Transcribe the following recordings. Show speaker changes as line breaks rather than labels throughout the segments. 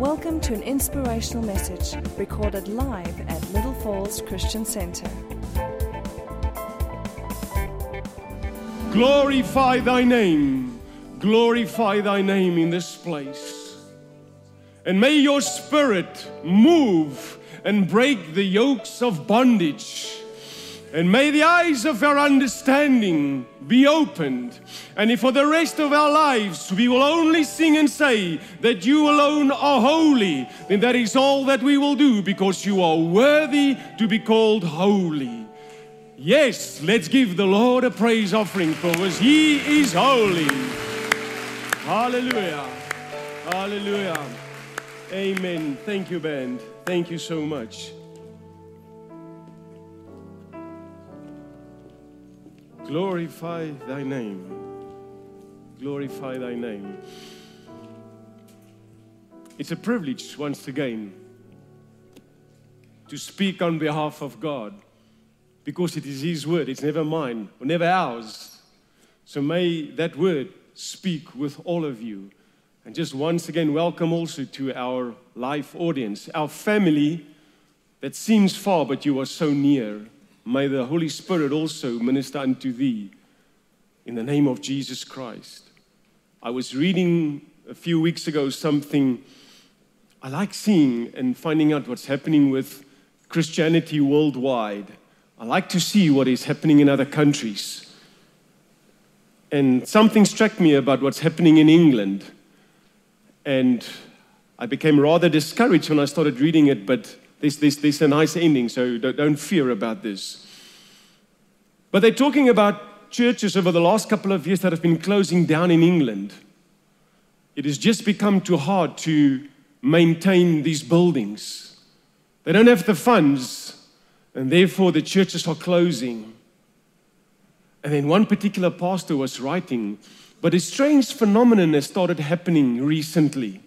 Welcome to an inspirational message recorded live at Little Falls Christian Center.
Glorify thy name. Glorify thy name in this place. And may your spirit move and break the yokes of bondage. And may the eyes of our understanding be opened. And for the rest of our lives we will only sing and say that you alone are holy, then that is all that we will do because you are worthy to be called holy. Yes, let's give the Lord a praise offering because He is holy. Hallelujah. Hallelujah. Amen. Thank you, band. Thank you so much. Glorify thy name. Glorify thy name. It's a privilege, once again, to speak on behalf of God because it is His word. It's never mine or never ours. So may that word speak with all of you. And just once again, welcome also to our live audience, our family that seems far, but you are so near. May the Holy Spirit also minister unto thee in the name of Jesus Christ. I was reading a few weeks ago something I like seeing and finding out what's happening with Christianity worldwide. I like to see what is happening in other countries. And something struck me about what's happening in England. And I became rather discouraged when I started reading it, but there's, there's, there's a nice ending, so don't, don't fear about this. But they're talking about churches over the last couple of years that have been closing down in England. It has just become too hard to maintain these buildings. They don't have the funds, and therefore the churches are closing. And then one particular pastor was writing, but a strange phenomenon has started happening recently.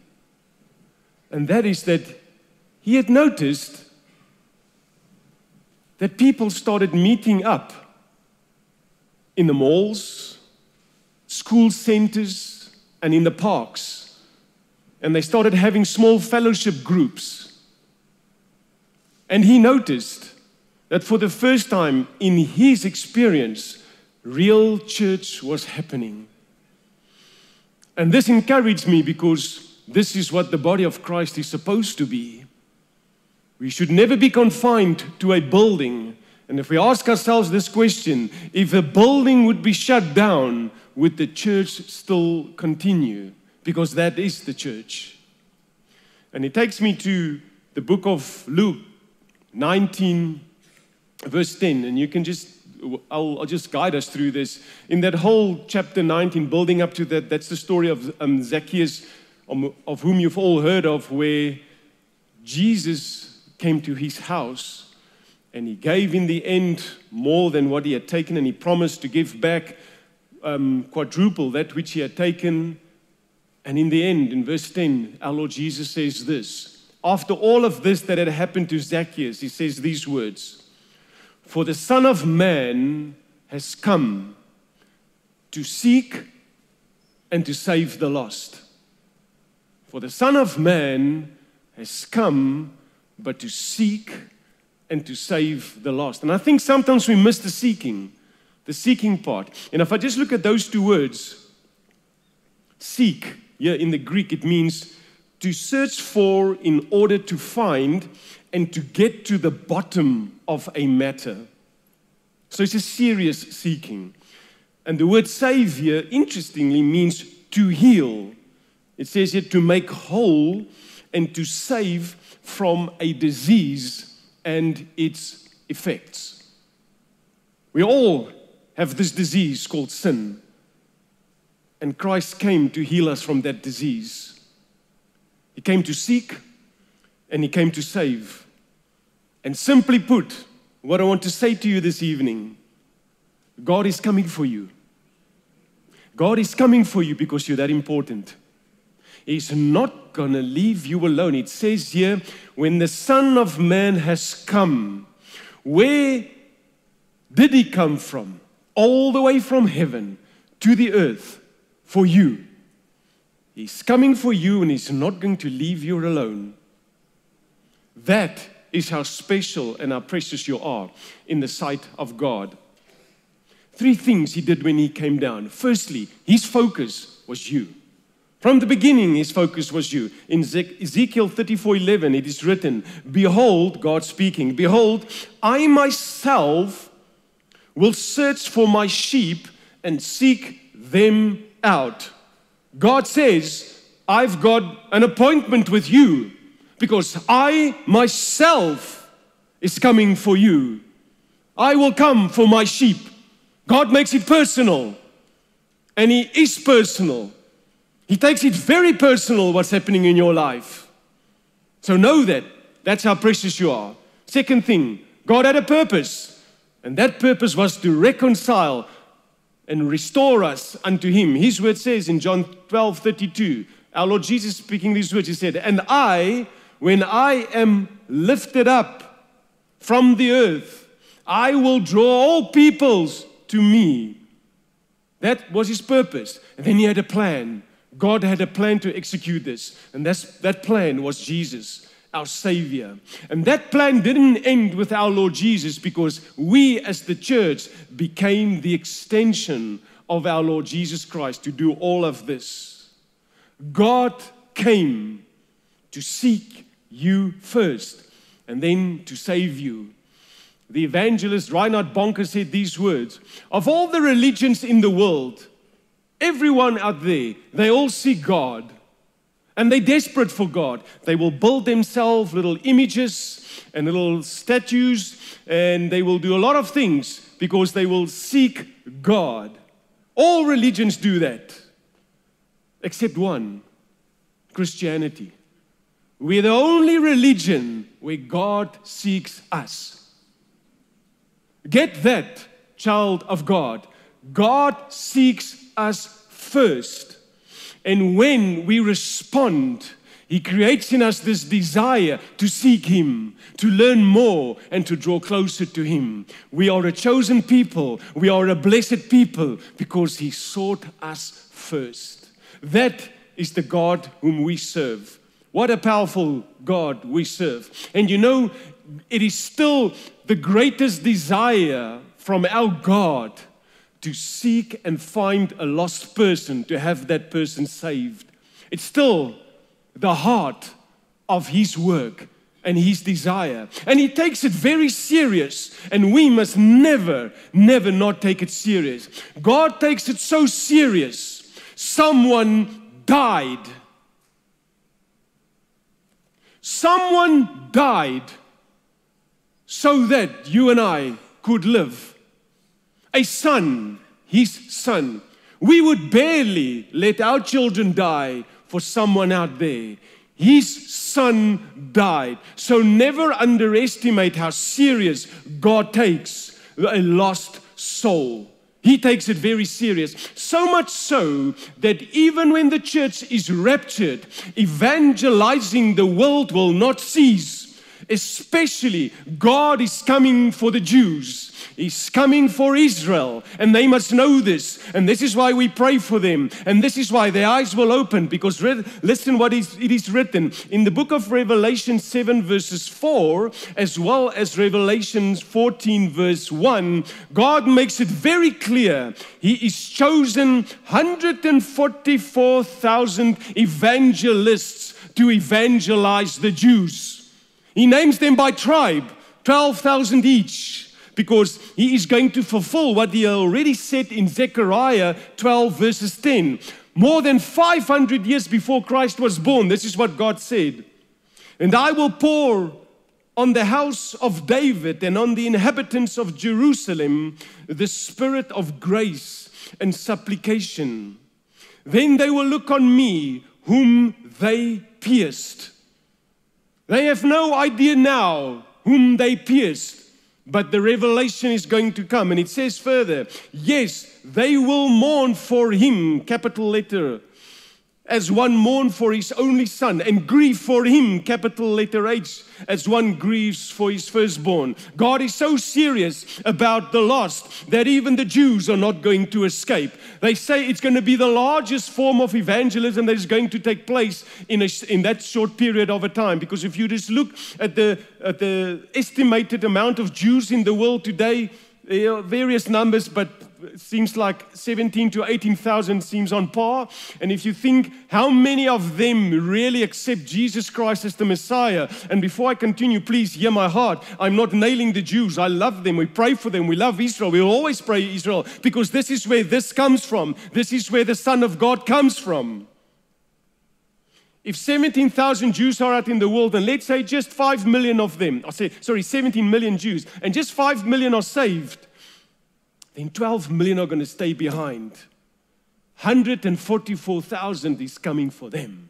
And that is that he had noticed that people started meeting up in the malls, school centers, and in the parks. And they started having small fellowship groups. And he noticed that for the first time in his experience, real church was happening. And this encouraged me because this is what the body of Christ is supposed to be. We should never be confined to a building. And if we ask ourselves this question, if a building would be shut down, would the church still continue? Because that is the church. And it takes me to the book of Luke 19, verse 10. And you can just, I'll, I'll just guide us through this. In that whole chapter 19, building up to that, that's the story of um, Zacchaeus, um, of whom you've all heard of, where Jesus came to his house and he gave in the end more than what he had taken and he promised to give back um, quadruple that which he had taken. And in the end, in verse 10, our Lord Jesus says this After all of this that had happened to Zacchaeus, he says these words For the Son of Man has come to seek and to save the lost. For the Son of Man has come but to seek and to save the lost. And I think sometimes we miss the seeking, the seeking part. And if I just look at those two words, seek, yeah, in the Greek, it means to search for in order to find and to get to the bottom of a matter. So it's a serious seeking. And the word savior, interestingly, means to heal. It says here to make whole and to save from a disease and its effects. We all have this disease called sin, and Christ came to heal us from that disease. He came to seek and He came to save. And simply put, what I want to say to you this evening God is coming for you. God is coming for you because you're that important. He's not going to leave you alone. It says here, when the Son of Man has come, where did he come from? All the way from heaven to the earth for you. He's coming for you and He's not going to leave you alone. That is how special and how precious you are in the sight of God. Three things He did when He came down. Firstly, His focus was you. From the beginning, his focus was you. In Ezekiel 34 11, it is written, Behold, God speaking, Behold, I myself will search for my sheep and seek them out. God says, I've got an appointment with you because I myself is coming for you. I will come for my sheep. God makes it personal, and He is personal. He takes it very personal what's happening in your life. So know that. That's how precious you are. Second thing, God had a purpose, and that purpose was to reconcile and restore us unto him. His word says in John 12 32, our Lord Jesus speaking these words, he said, And I, when I am lifted up from the earth, I will draw all peoples to me. That was his purpose. And then he had a plan. God had a plan to execute this, and that's, that plan was Jesus, our Savior. And that plan didn't end with our Lord Jesus because we, as the church, became the extension of our Lord Jesus Christ to do all of this. God came to seek you first and then to save you. The evangelist Reinhard Bonnke said these words Of all the religions in the world, Everyone out there, they all see God and they're desperate for God. They will build themselves little images and little statues and they will do a lot of things because they will seek God. All religions do that except one Christianity. We're the only religion where God seeks us. Get that, child of God. God seeks us first. And when we respond, He creates in us this desire to seek Him, to learn more, and to draw closer to Him. We are a chosen people. We are a blessed people because He sought us first. That is the God whom we serve. What a powerful God we serve. And you know, it is still the greatest desire from our God to seek and find a lost person, to have that person saved. It's still the heart of His work and His desire. And He takes it very serious, and we must never, never not take it serious. God takes it so serious. Someone died. Someone died so that you and I could live a son, his son. We would barely let our children die for someone out there. His son died. So never underestimate how serious God takes a lost soul. He takes it very serious. So much so that even when the church is raptured, evangelizing the world will not cease especially God is coming for the Jews. He's coming for Israel, and they must know this. And this is why we pray for them. And this is why their eyes will open. Because re- listen, what is, it is written in the book of Revelation 7, verses 4, as well as Revelation 14, verse 1. God makes it very clear He is chosen 144,000 evangelists to evangelize the Jews. He names them by tribe, 12,000 each, because he is going to fulfill what he already said in Zechariah 12, verses 10. More than 500 years before Christ was born, this is what God said. And I will pour on the house of David and on the inhabitants of Jerusalem the spirit of grace and supplication. Then they will look on me, whom they pierced they have no idea now whom they pierced, but the revelation is going to come. And it says further, yes, they will mourn for him, capital letter, as one mourn for his only son and grieve for him, capital letter H, as one grieves for his firstborn. God is so serious about the lost that even the Jews are not going to escape. They say it's going to be the largest form of evangelism that is going to take place in, a, in that short period of a time. Because if you just look at the, at the estimated amount of Jews in the world today, various numbers, but seems like 17 to 18,000 seems on par. And if you think how many of them really accept Jesus Christ as the Messiah, and before I continue, please hear my heart. I'm not nailing the Jews. I love them. We pray for them. We love Israel. We'll always pray Israel because this is where this comes from. This is where the Son of God comes from. If 17,000 Jews are out in the world, and let's say just 5 million of them, I say, sorry, 17 million Jews, and just 5 million are saved, then 12 million are going to stay behind. 144,000 is coming for them.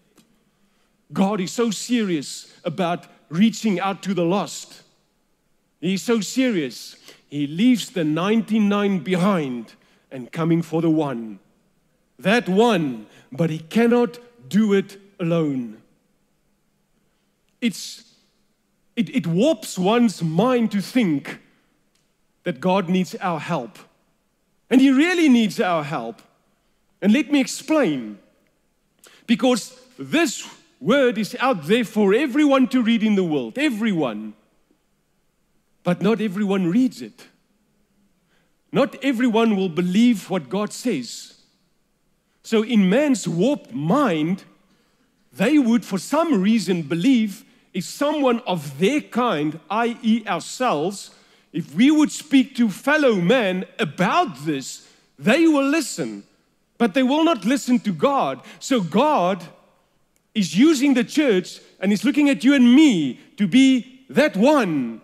God is so serious about reaching out to the lost. He's so serious. He leaves the 99 behind and coming for the one. That one, but he cannot do it alone. It's, it, it warps one's mind to think that God needs our help. And He really needs our help. And let me explain. Because this word is out there for everyone to read in the world, everyone. But not everyone reads it. Not everyone will believe what God says. So, in man's warped mind, they would, for some reason, believe if someone of their kind, i.e., ourselves, if we would speak to fellow men about this, they will listen, but they will not listen to God. So God is using the church and is looking at you and me to be that one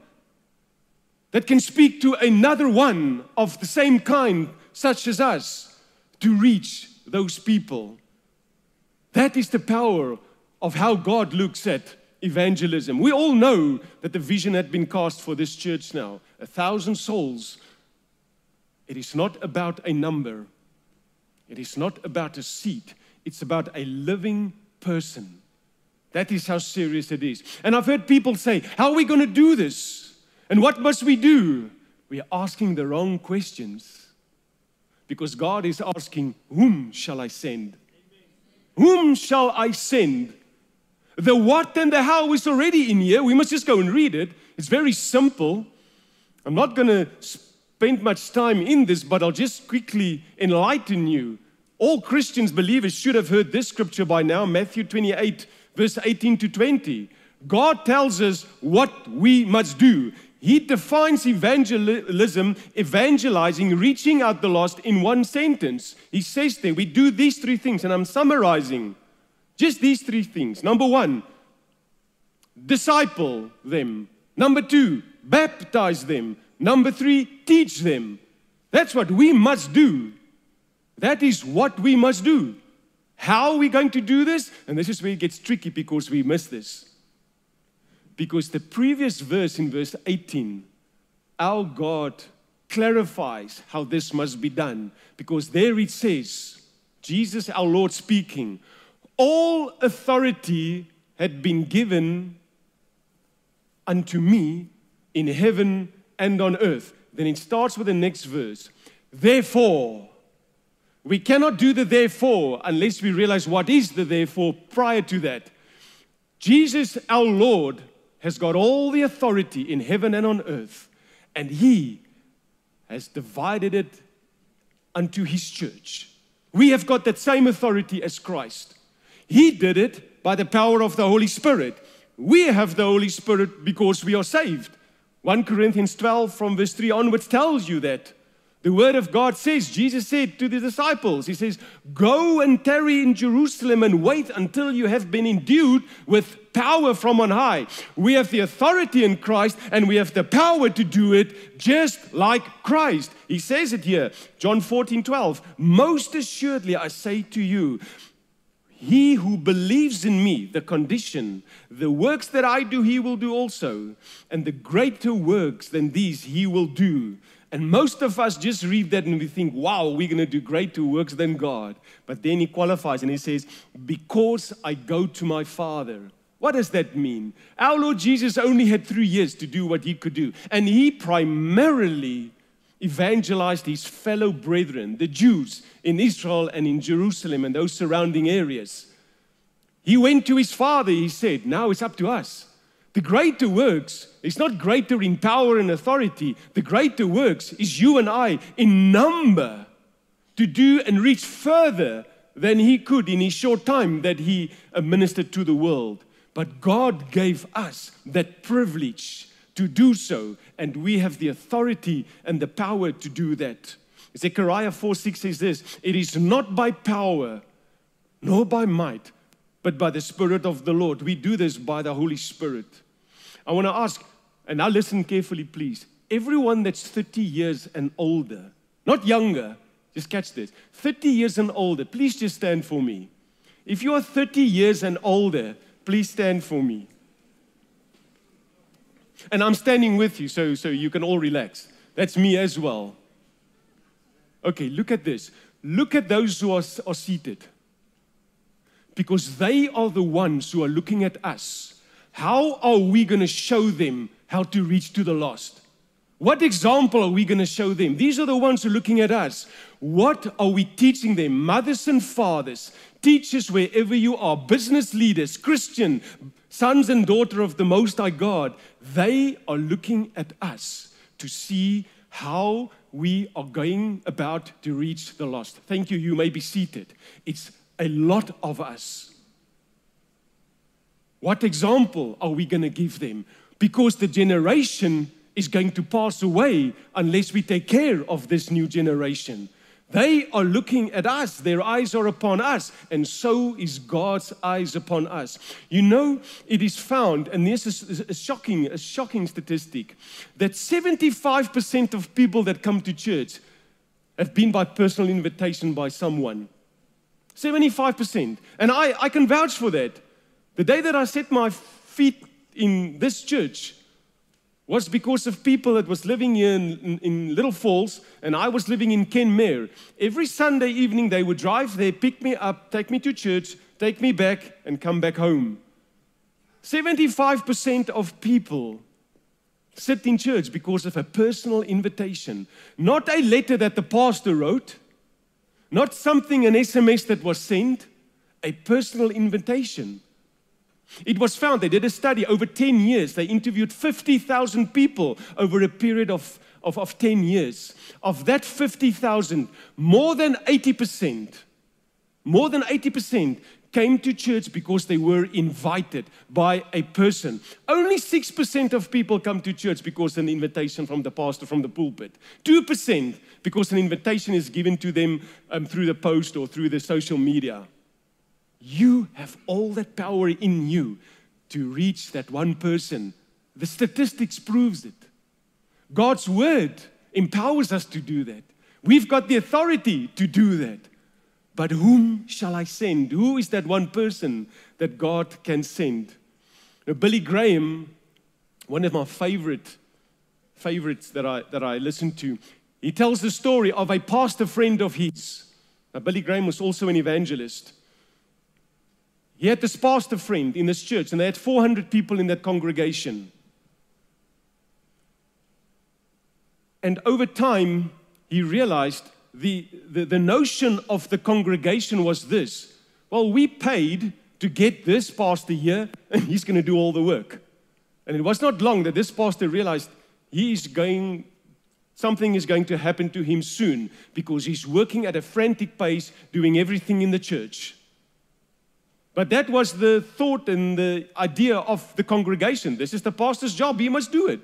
that can speak to another one of the same kind, such as us, to reach those people. That is the power of how God looks at evangelism. We all know that the vision had been cast for this church now a thousand souls. It is not about a number, it is not about a seat, it's about a living person. That is how serious it is. And I've heard people say, How are we going to do this? And what must we do? We are asking the wrong questions because God is asking, Whom shall I send? Whom shall I send? The what and the how is already in here. We must just go and read it. It's very simple. I'm not going to spend much time in this, but I'll just quickly enlighten you. All Christians, believers, should have heard this scripture by now Matthew 28, verse 18 to 20. God tells us what we must do. He defines evangelism, evangelizing, reaching out the lost in one sentence. He says there, we do these three things, and I'm summarizing. Just these three things. Number one, disciple them. Number two, baptize them. Number three, teach them. That's what we must do. That is what we must do. How are we going to do this? And this is where it gets tricky because we miss this. Because the previous verse in verse 18, our God clarifies how this must be done. Because there it says, Jesus, our Lord, speaking, all authority had been given unto me in heaven and on earth. Then it starts with the next verse. Therefore, we cannot do the therefore unless we realize what is the therefore prior to that. Jesus, our Lord, has got all the authority in heaven and on earth, and He has divided it unto His church. We have got that same authority as Christ. He did it by the power of the Holy Spirit. We have the Holy Spirit because we are saved. 1 Corinthians 12 from verse 3 onwards tells you that. The word of God says, Jesus said to the disciples, He says, Go and tarry in Jerusalem and wait until you have been endued with power from on high. We have the authority in Christ and we have the power to do it just like Christ. He says it here, John 14 12. Most assuredly, I say to you, he who believes in me, the condition, the works that I do, he will do also. And the greater works than these he will do. And most of us just read that and we think, wow, we're going to do greater works than God. But then he qualifies and he says, because I go to my Father. What does that mean? Our Lord Jesus only had three years to do what he could do. And he primarily evangelized his fellow brethren, the Jews in Israel and in Jerusalem and those surrounding areas. He went to his Father, he said, now it's up to us. The greater works is not greater in power and authority. The greater works is you and I in number to do and reach further than he could in his short time that he ministered to the world. But God gave us that privilege to do so, and we have the authority and the power to do that. Zechariah 4 6 says this It is not by power nor by might, but by the Spirit of the Lord. We do this by the Holy Spirit. I want to ask, and now listen carefully, please. Everyone that's 30 years and older, not younger, just catch this 30 years and older, please just stand for me. If you are 30 years and older, please stand for me. And I'm standing with you, so, so you can all relax. That's me as well. Okay, look at this. Look at those who are, are seated. Because they are the ones who are looking at us how are we going to show them how to reach to the lost? What example are we going to show them? These are the ones who are looking at us. What are we teaching them? Mothers and fathers, teachers wherever you are, business leaders, Christian, sons and daughters of the Most High God, they are looking at us to see how we are going about to reach the lost. Thank you. You may be seated. It's a lot of us. What example are we going to give them? Because the generation is going to pass away unless we take care of this new generation. They are looking at us, their eyes are upon us, and so is God's eyes upon us. You know, it is found, and this is a shocking, a shocking statistic, that 75% of people that come to church have been by personal invitation by someone. 75%. And I, I can vouch for that. The day that I set my feet in this church was because of people that was living in, in, in, Little Falls and I was living in Kenmare. Every Sunday evening they would drive there, pick me up, take me to church, take me back and come back home. 75% of people sit in church because of a personal invitation, not a letter that the pastor wrote, not something, an SMS that was sent, a personal invitation. It was found, they did a study over 10 years. They interviewed 50,000 people over a period of, of, of 10 years. Of that 50,000, more than 80%, more than 80% came to church because they were invited by a person. Only 6% of people come to church because an invitation from the pastor from the pulpit. 2% because an invitation is given to them um, through the post or through the social media. You have all that power in you to reach that one person. The statistics proves it. God's word empowers us to do that. We've got the authority to do that. But whom shall I send? Who is that one person that God can send? Now, Billy Graham, one of my favorite favorites that I that I listen to, he tells the story of a pastor friend of his. Now, Billy Graham was also an evangelist. He had this pastor friend in this church, and they had 400 people in that congregation. And over time, he realized the, the, the notion of the congregation was this well, we paid to get this pastor here, and he's going to do all the work. And it was not long that this pastor realized he is going, something is going to happen to him soon because he's working at a frantic pace, doing everything in the church. But that was the thought and the idea of the congregation. This is the pastor's job, he must do it.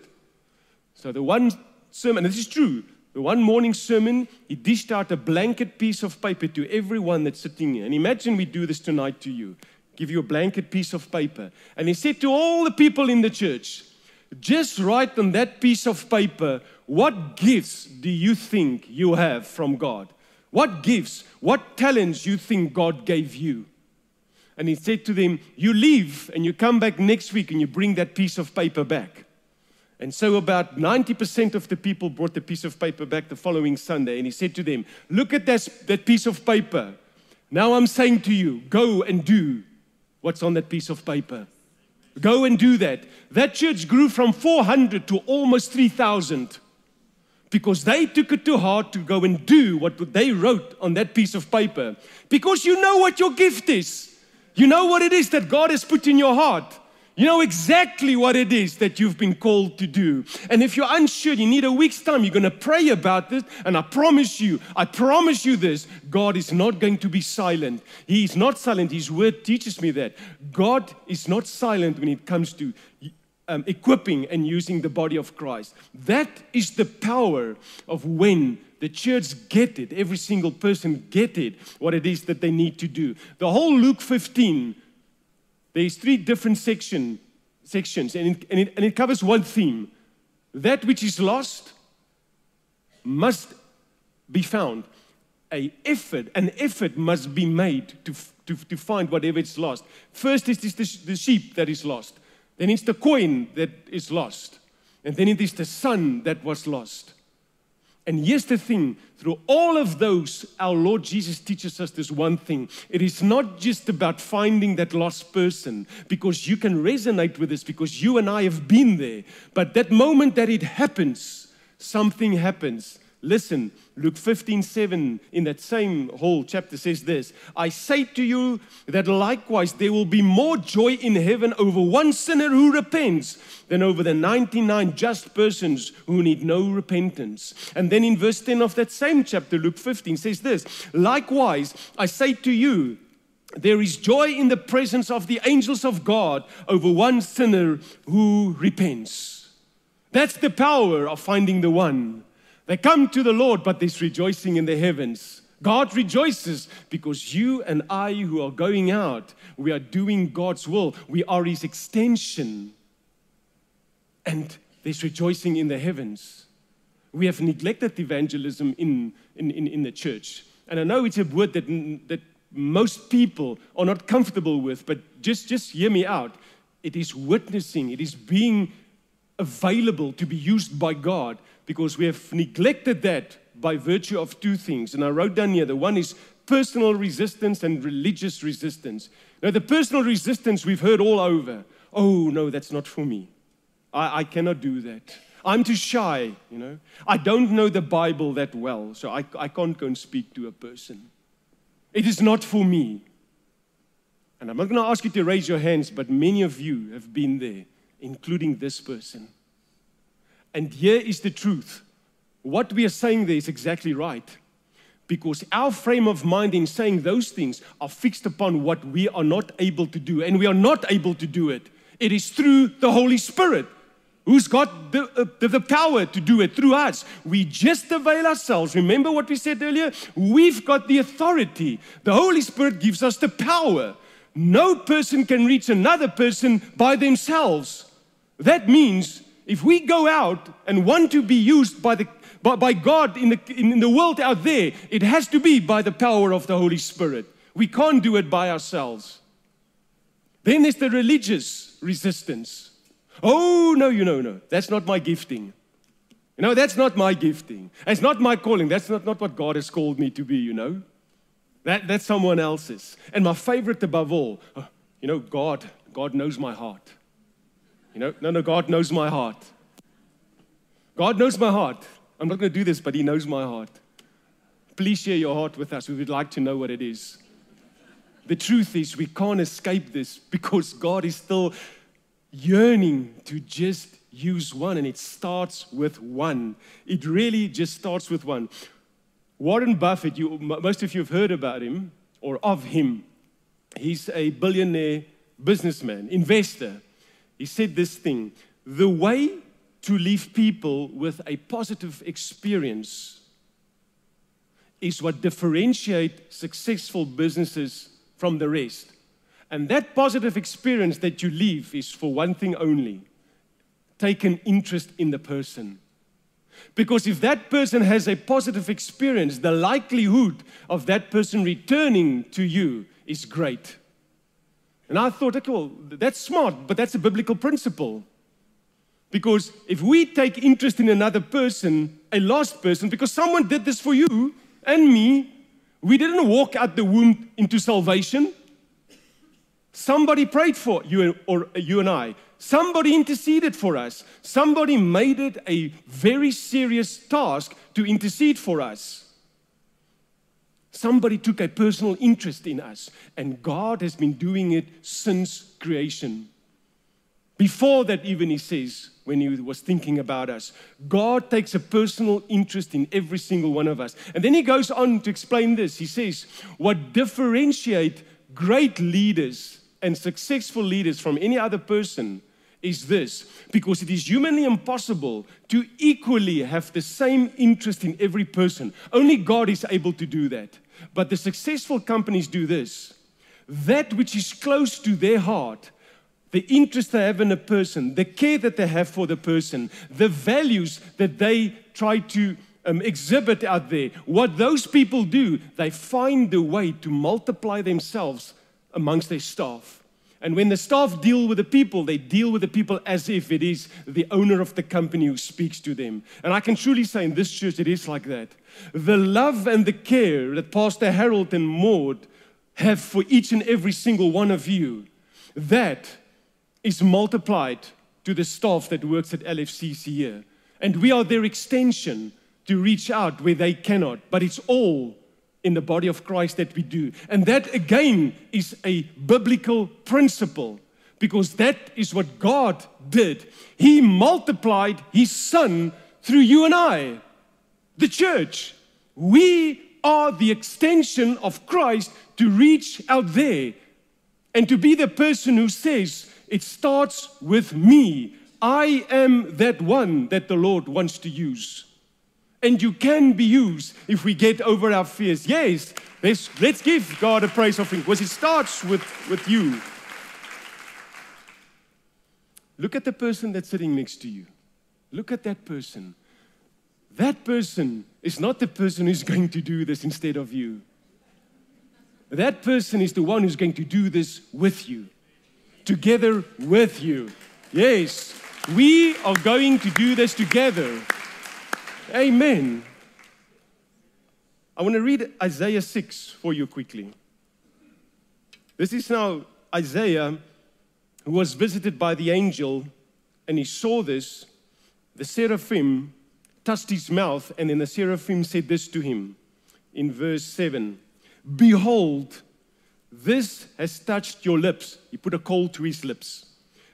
So, the one sermon, this is true, the one morning sermon, he dished out a blanket piece of paper to everyone that's sitting here. And imagine we do this tonight to you give you a blanket piece of paper. And he said to all the people in the church, just write on that piece of paper what gifts do you think you have from God? What gifts, what talents you think God gave you? And he said to them, You leave and you come back next week and you bring that piece of paper back. And so about 90% of the people brought the piece of paper back the following Sunday. And he said to them, Look at this, that piece of paper. Now I'm saying to you, go and do what's on that piece of paper. Go and do that. That church grew from 400 to almost 3,000 because they took it to heart to go and do what they wrote on that piece of paper. Because you know what your gift is, you know what it is that God has put in your heart. You know exactly what it is that you've been called to do. And if you're unsure, you need a week's time, you're going to pray about this. And I promise you, I promise you this God is not going to be silent. He is not silent. His word teaches me that. God is not silent when it comes to um, equipping and using the body of Christ. That is the power of when the church get it, every single person get it, what it is that they need to do. The whole Luke 15 there's three different section, sections, and it, and, it, and it covers one theme. That which is lost must be found. A effort, an effort must be made to, to, to find whatever is lost. First it is the, the sheep that is lost. Then it's the coin that is lost. And then it is the son that was lost. And here's the thing through all of those, our Lord Jesus teaches us this one thing. It is not just about finding that lost person, because you can resonate with this, because you and I have been there. But that moment that it happens, something happens. Listen, Luke 15, 7, in that same whole chapter says this I say to you that likewise there will be more joy in heaven over one sinner who repents than over the 99 just persons who need no repentance. And then in verse 10 of that same chapter, Luke 15 says this Likewise, I say to you, there is joy in the presence of the angels of God over one sinner who repents. That's the power of finding the one they come to the Lord, but there's rejoicing in the heavens. God rejoices because you and I, who are going out, we are doing God's will. We are His extension. And there's rejoicing in the heavens. We have neglected evangelism in, in, in, in the church. And I know it's a word that, that most people are not comfortable with, but just, just hear me out. It is witnessing, it is being available to be used by God because we have neglected that by virtue of two things. And I wrote down here the one is personal resistance and religious resistance. Now, the personal resistance we've heard all over. Oh, no, that's not for me. I, I cannot do that. I'm too shy, you know. I don't know the Bible that well, so I, I can't go and speak to a person. It is not for me. And I'm not going to ask you to raise your hands, but many of you have been there, including this person. And here is the truth. What we are saying there is exactly right. Because our frame of mind in saying those things are fixed upon what we are not able to do, and we are not able to do it. It is through the Holy Spirit who's got the, uh, the, the, power to do it through us. We just avail ourselves. Remember what we said earlier? We've got the authority. The Holy Spirit gives us the power. No person can reach another person by themselves. That means if we go out and want to be used by, the, by, by God in the, in the world out there, it has to be by the power of the Holy Spirit. We can't do it by ourselves. Then there's the religious resistance. Oh, no, you know, no, that's not my gifting. You know, that's not my gifting. It's not my calling. That's not, not what God has called me to be, you know. That, that's someone else's. And my favorite above all, uh, you know, God, God knows my heart. You know, no, no, God knows my heart. God knows my heart. I'm not going to do this, but He knows my heart. Please share your heart with us. We would like to know what it is. The truth is, we can't escape this because God is still yearning to just use one, and it starts with one. It really just starts with one. Warren Buffett, you, most of you have heard about him or of him. He's a billionaire businessman, investor he said this thing the way to leave people with a positive experience is what differentiates successful businesses from the rest. And that positive experience that you leave is for one thing only take an interest in the person. Because if that person has a positive experience, the likelihood of that person returning to you is great. And I thought, okay, well, that's smart, but that's a biblical principle. Because if we take interest in another person, a lost person, because someone did this for you and me, we didn't walk out the womb into salvation. Somebody prayed for you or you and I. Somebody interceded for us. Somebody made it a very serious task to intercede for us. Somebody took a personal interest in us, and God has been doing it since creation. Before that, even he says, when he was thinking about us, God takes a personal interest in every single one of us. And then he goes on to explain this. He says, What differentiate great leaders and successful leaders from any other person is this because it is humanly impossible to equally have the same interest in every person. Only God is able to do that. But the successful companies do this that which is close to their heart. The interest they have in a person, the care that they have for the person, the values that they try to um, exhibit out there, what those people do, they find a way to multiply themselves amongst their staff. And when the staff deal with the people, they deal with the people as if it is the owner of the company who speaks to them. And I can truly say in this church, it is like that. The love and the care that Pastor Harold and Maud have for each and every single one of you, that is multiplied to the staff that works at LFCC here. And we are their extension to reach out where they cannot. But it's all in the body of Christ that we do. And that again is a biblical principle because that is what God did. He multiplied His Son through you and I, the church. We are the extension of Christ to reach out there and to be the person who says, It starts with me. I am that one that the Lord wants to use. And you can be used if we get over our fears. Yes, let's, let's give God a praise offering because it starts with, with you. Look at the person that's sitting next to you. Look at that person. That person is not the person who's going to do this instead of you. That person is the one who's going to do this with you, together with you. Yes, we are going to do this together. Amen. I want to read Isaiah 6 for you quickly. This is now Isaiah who was visited by the angel and he saw this. The seraphim touched his mouth, and then the seraphim said this to him in verse 7 Behold, this has touched your lips. He put a coal to his lips.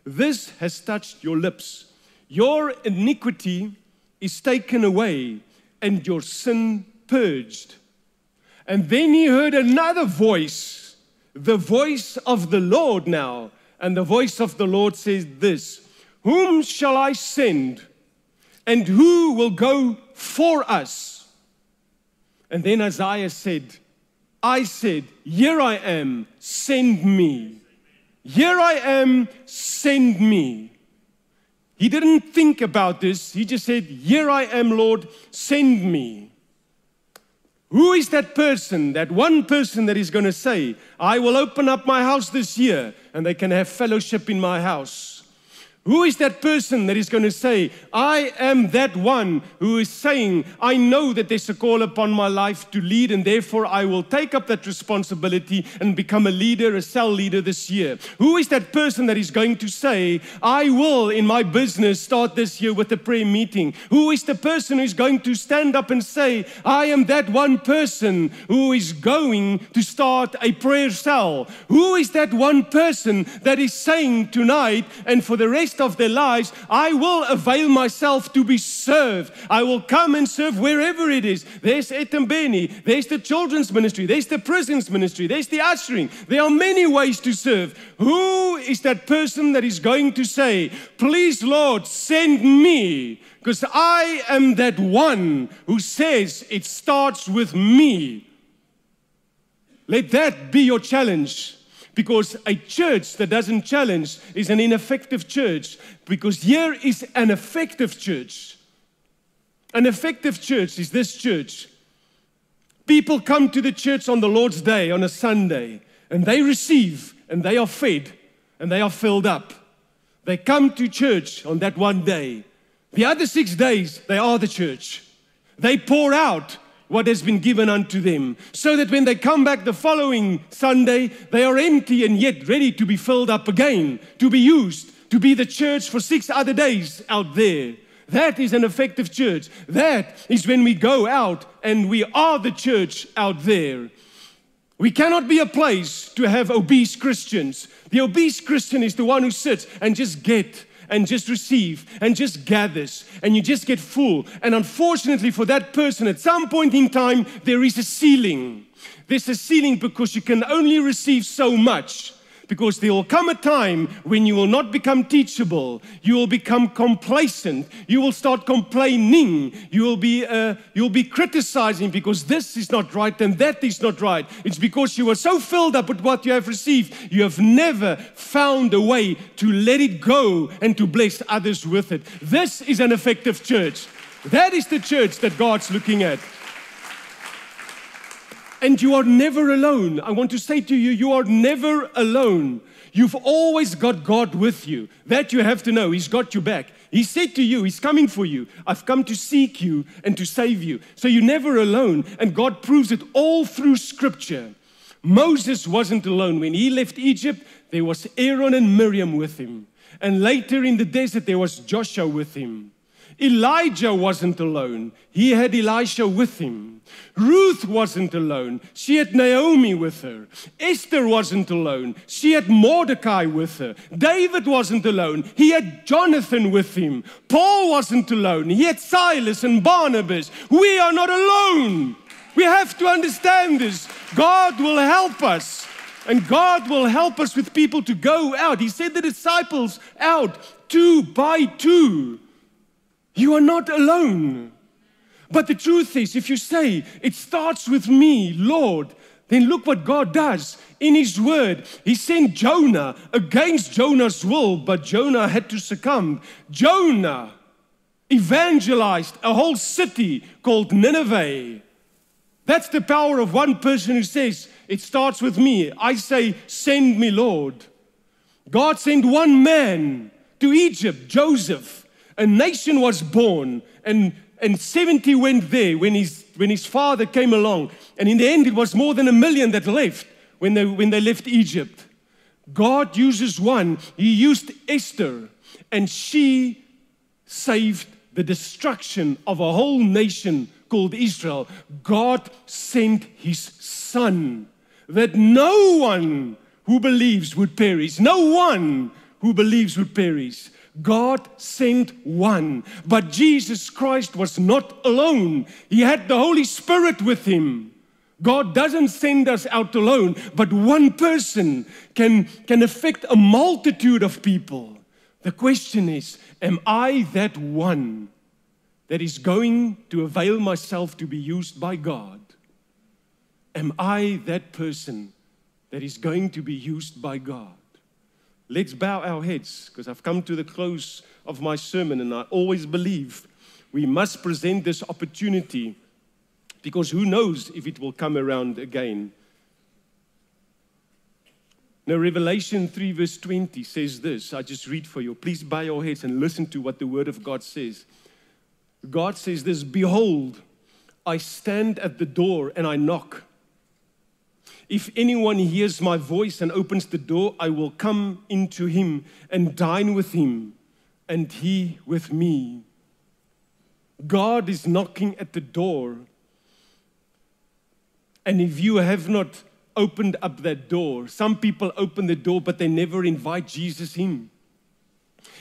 This has touched your lips. Your iniquity is taken away and your sin purged. And then he heard another voice, the voice of the Lord now. And the voice of the Lord says this Whom shall I send? And who will go for us? And then Isaiah said, I said, Here I am, send me. Here I am, send me. He didn't think about this. He just said, Here I am, Lord, send me. Who is that person, that one person that is going to say, I will open up my house this year and they can have fellowship in my house? Who is that person that is going to say, I am that one who is saying, I know that there's a call upon my life to lead, and therefore I will take up that responsibility and become a leader, a cell leader this year? Who is that person that is going to say, I will in my business start this year with a prayer meeting? Who is the person who is going to stand up and say, I am that one person who is going to start a prayer cell? Who is that one person that is saying tonight and for the rest rest of their lives, I will avail myself to be served. I will come and serve wherever it is. There's Etambeni, there's the children's ministry, there's the prisons ministry, there's the ushering. There are many ways to serve. Who is that person that is going to say, Please, Lord, send me? Because I am that one who says it starts with me. Let that be your challenge because a church that doesn't challenge is an ineffective church. Because here is an effective church. An effective church is this church. People come to the church on the Lord's Day, on a Sunday, and they receive, and they are fed, and they are filled up. They come to church on that one day. The other six days, they are the church. They pour out what has been given unto them, so that when they come back the following Sunday, they are empty and yet ready to be filled up again, to be used, to be the church for six other days out there. That is an effective church. That is when we go out and we are the church out there. We cannot be a place to have obese Christians. The obese Christian is the one who sits and just get and just receive and just gathers and you just get full. And unfortunately for that person, at some point in time, there is a ceiling. There's a ceiling because you can only receive so much because there will come a time when you will not become teachable. You will become complacent. You will start complaining. You will be, uh, you'll be criticizing because this is not right and that is not right. It's because you are so filled up with what you have received, you have never found a way to let it go and to bless others with it. This is an effective church. That is the church that God's looking at. And you are never alone. I want to say to you, you are never alone. You've always got God with you. That you have to know. He's got you back. He said to you, He's coming for you. I've come to seek you and to save you. So you're never alone. And God proves it all through Scripture. Moses wasn't alone. When he left Egypt, there was Aaron and Miriam with him. And later in the desert, there was Joshua with him. Elijah wasn't alone. He had Elisha with him. Ruth wasn't alone. She had Naomi with her. Esther wasn't alone. She had Mordecai with her. David wasn't alone. He had Jonathan with him. Paul wasn't alone. He had Silas and Barnabas. We are not alone. We have to understand this. God will help us. And God will help us with people to go out. He sent the disciples out two by two. You are not alone. But the truth is, if you say, it starts with me, Lord, then look what God does. In His Word, He sent Jonah against Jonah's will, but Jonah had to succumb. Jonah evangelized a whole city called Nineveh. That's the power of one person who says, It starts with me. I say, Send me, Lord. God sent one man to Egypt, Joseph a nation was born, and, and 70 went there when his, when his father came along. And in the end, it was more than a million that left when they, when they left Egypt. God uses one. He used Esther, and she saved the destruction of a whole nation called Israel. God sent his son that no one who believes would perish. No one who believes would perish. God sent one, but Jesus Christ was not alone. He had the Holy Spirit with him. God doesn't send us out alone, but one person can, can affect a multitude of people. The question is Am I that one that is going to avail myself to be used by God? Am I that person that is going to be used by God? Let's bow our heads because I've come to the close of my sermon and I always believe we must present this opportunity because who knows if it will come around again. Now, Revelation 3, verse 20 says this. I just read for you. Please bow your heads and listen to what the Word of God says. God says this Behold, I stand at the door and I knock. If anyone hears my voice and opens the door, I will come into him and dine with him, and he with me. God is knocking at the door. And if you have not opened up that door, some people open the door, but they never invite Jesus in.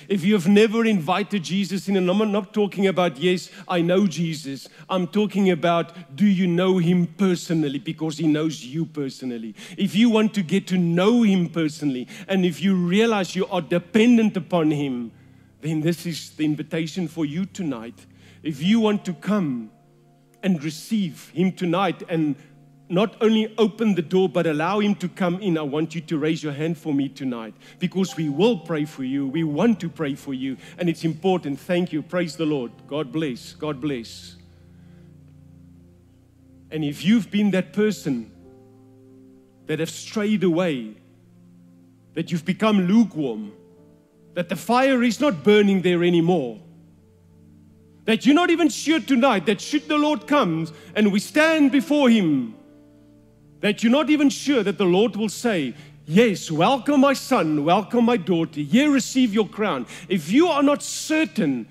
If you have never invited Jesus in, and I'm not talking about, yes, I know Jesus. I'm talking about, do you know him personally? Because he knows you personally. If you want to get to know him personally, and if you realize you are dependent upon him, then this is the invitation for you tonight. If you want to come and receive him tonight and not only open the door, but allow Him to come in. I want you to raise your hand for me tonight because we will pray for you. We want to pray for you, and it's important. Thank you. Praise the Lord. God bless. God bless. And if you've been that person that have strayed away, that you've become lukewarm, that the fire is not burning there anymore. That you're not even sure tonight that should the Lord come and we stand before Him, that you're not even sure that the Lord will say, Yes, welcome my son, welcome my daughter, here receive your crown. If you are not certain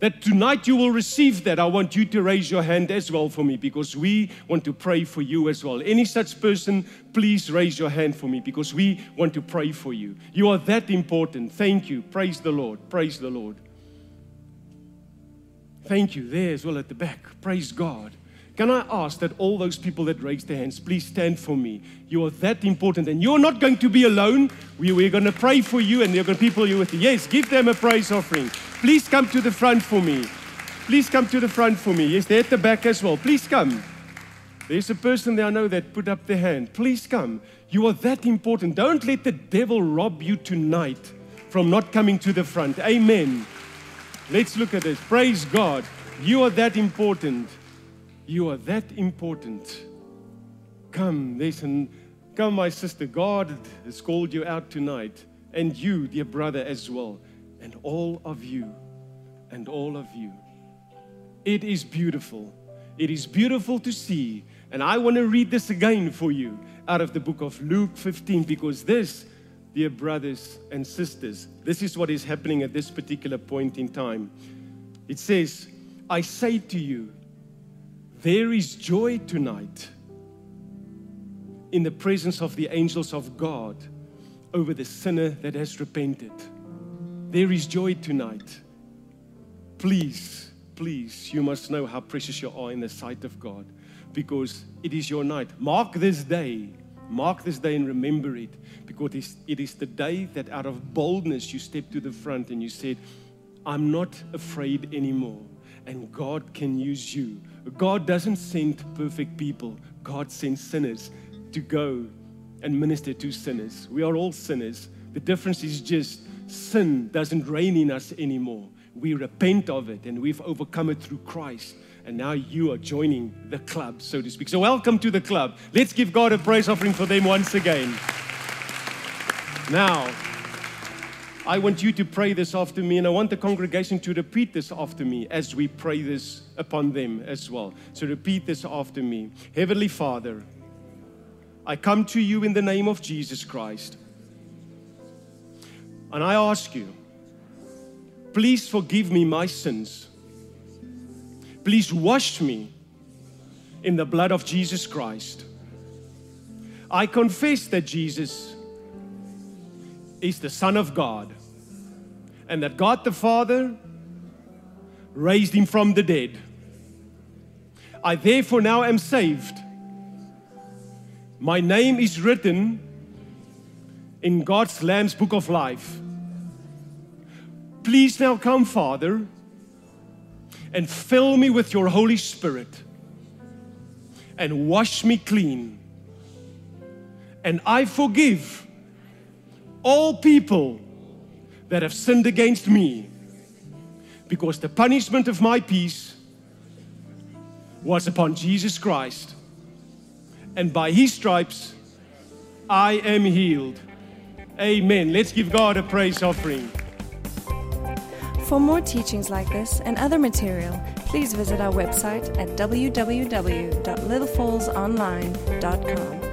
that tonight you will receive that, I want you to raise your hand as well for me because we want to pray for you as well. Any such person, please raise your hand for me because we want to pray for you. You are that important. Thank you. Praise the Lord. Praise the Lord. Thank you. There as well at the back. Praise God. Can I ask that all those people that raised their hands, please stand for me? You are that important, and you're not going to be alone. We, we're going to pray for you, and there are going to people you with you. Yes, give them a praise offering. Please come to the front for me. Please come to the front for me. Yes, they're at the back as well. Please come. There's a person there I know that put up their hand. Please come. You are that important. Don't let the devil rob you tonight from not coming to the front. Amen. Let's look at this. Praise God. You are that important. You are that important. Come, listen. Come, my sister. God has called you out tonight. And you, dear brother, as well. And all of you. And all of you. It is beautiful. It is beautiful to see. And I want to read this again for you out of the book of Luke 15 because this, dear brothers and sisters, this is what is happening at this particular point in time. It says, I say to you, there is joy tonight in the presence of the angels of God over the sinner that has repented. There is joy tonight. Please, please, you must know how precious you are in the sight of God because it is your night. Mark this day. Mark this day and remember it because it is the day that out of boldness you stepped to the front and you said, I'm not afraid anymore. And God can use you God doesn't send perfect people, God sends sinners to go and minister to sinners. We are all sinners. The difference is just sin doesn't reign in us anymore. We repent of it and we've overcome it through Christ. And now you are joining the club, so to speak. So, welcome to the club. Let's give God a praise offering for them once again. Now, I want you to pray this after me, and I want the congregation to repeat this after me as we pray this upon them as well. So repeat this after me. Heavenly Father, I come to you in the name of Jesus Christ. And I ask you, please forgive me my sins. Please wash me in the blood of Jesus Christ. I confess that Jesus is the Son of God and that God the Father raised him from the dead. I therefore now am saved. My name is written in God's Lamb's book of life. Please now come, Father, and fill me with your Holy Spirit and wash me clean. And I forgive all people that have sinned against me because the punishment of my peace was upon Jesus Christ. And by his stripes, I am healed. Amen. Let's give God a praise offering.
For more teachings like this and other material, please visit our website at www.littlefallsonline.com.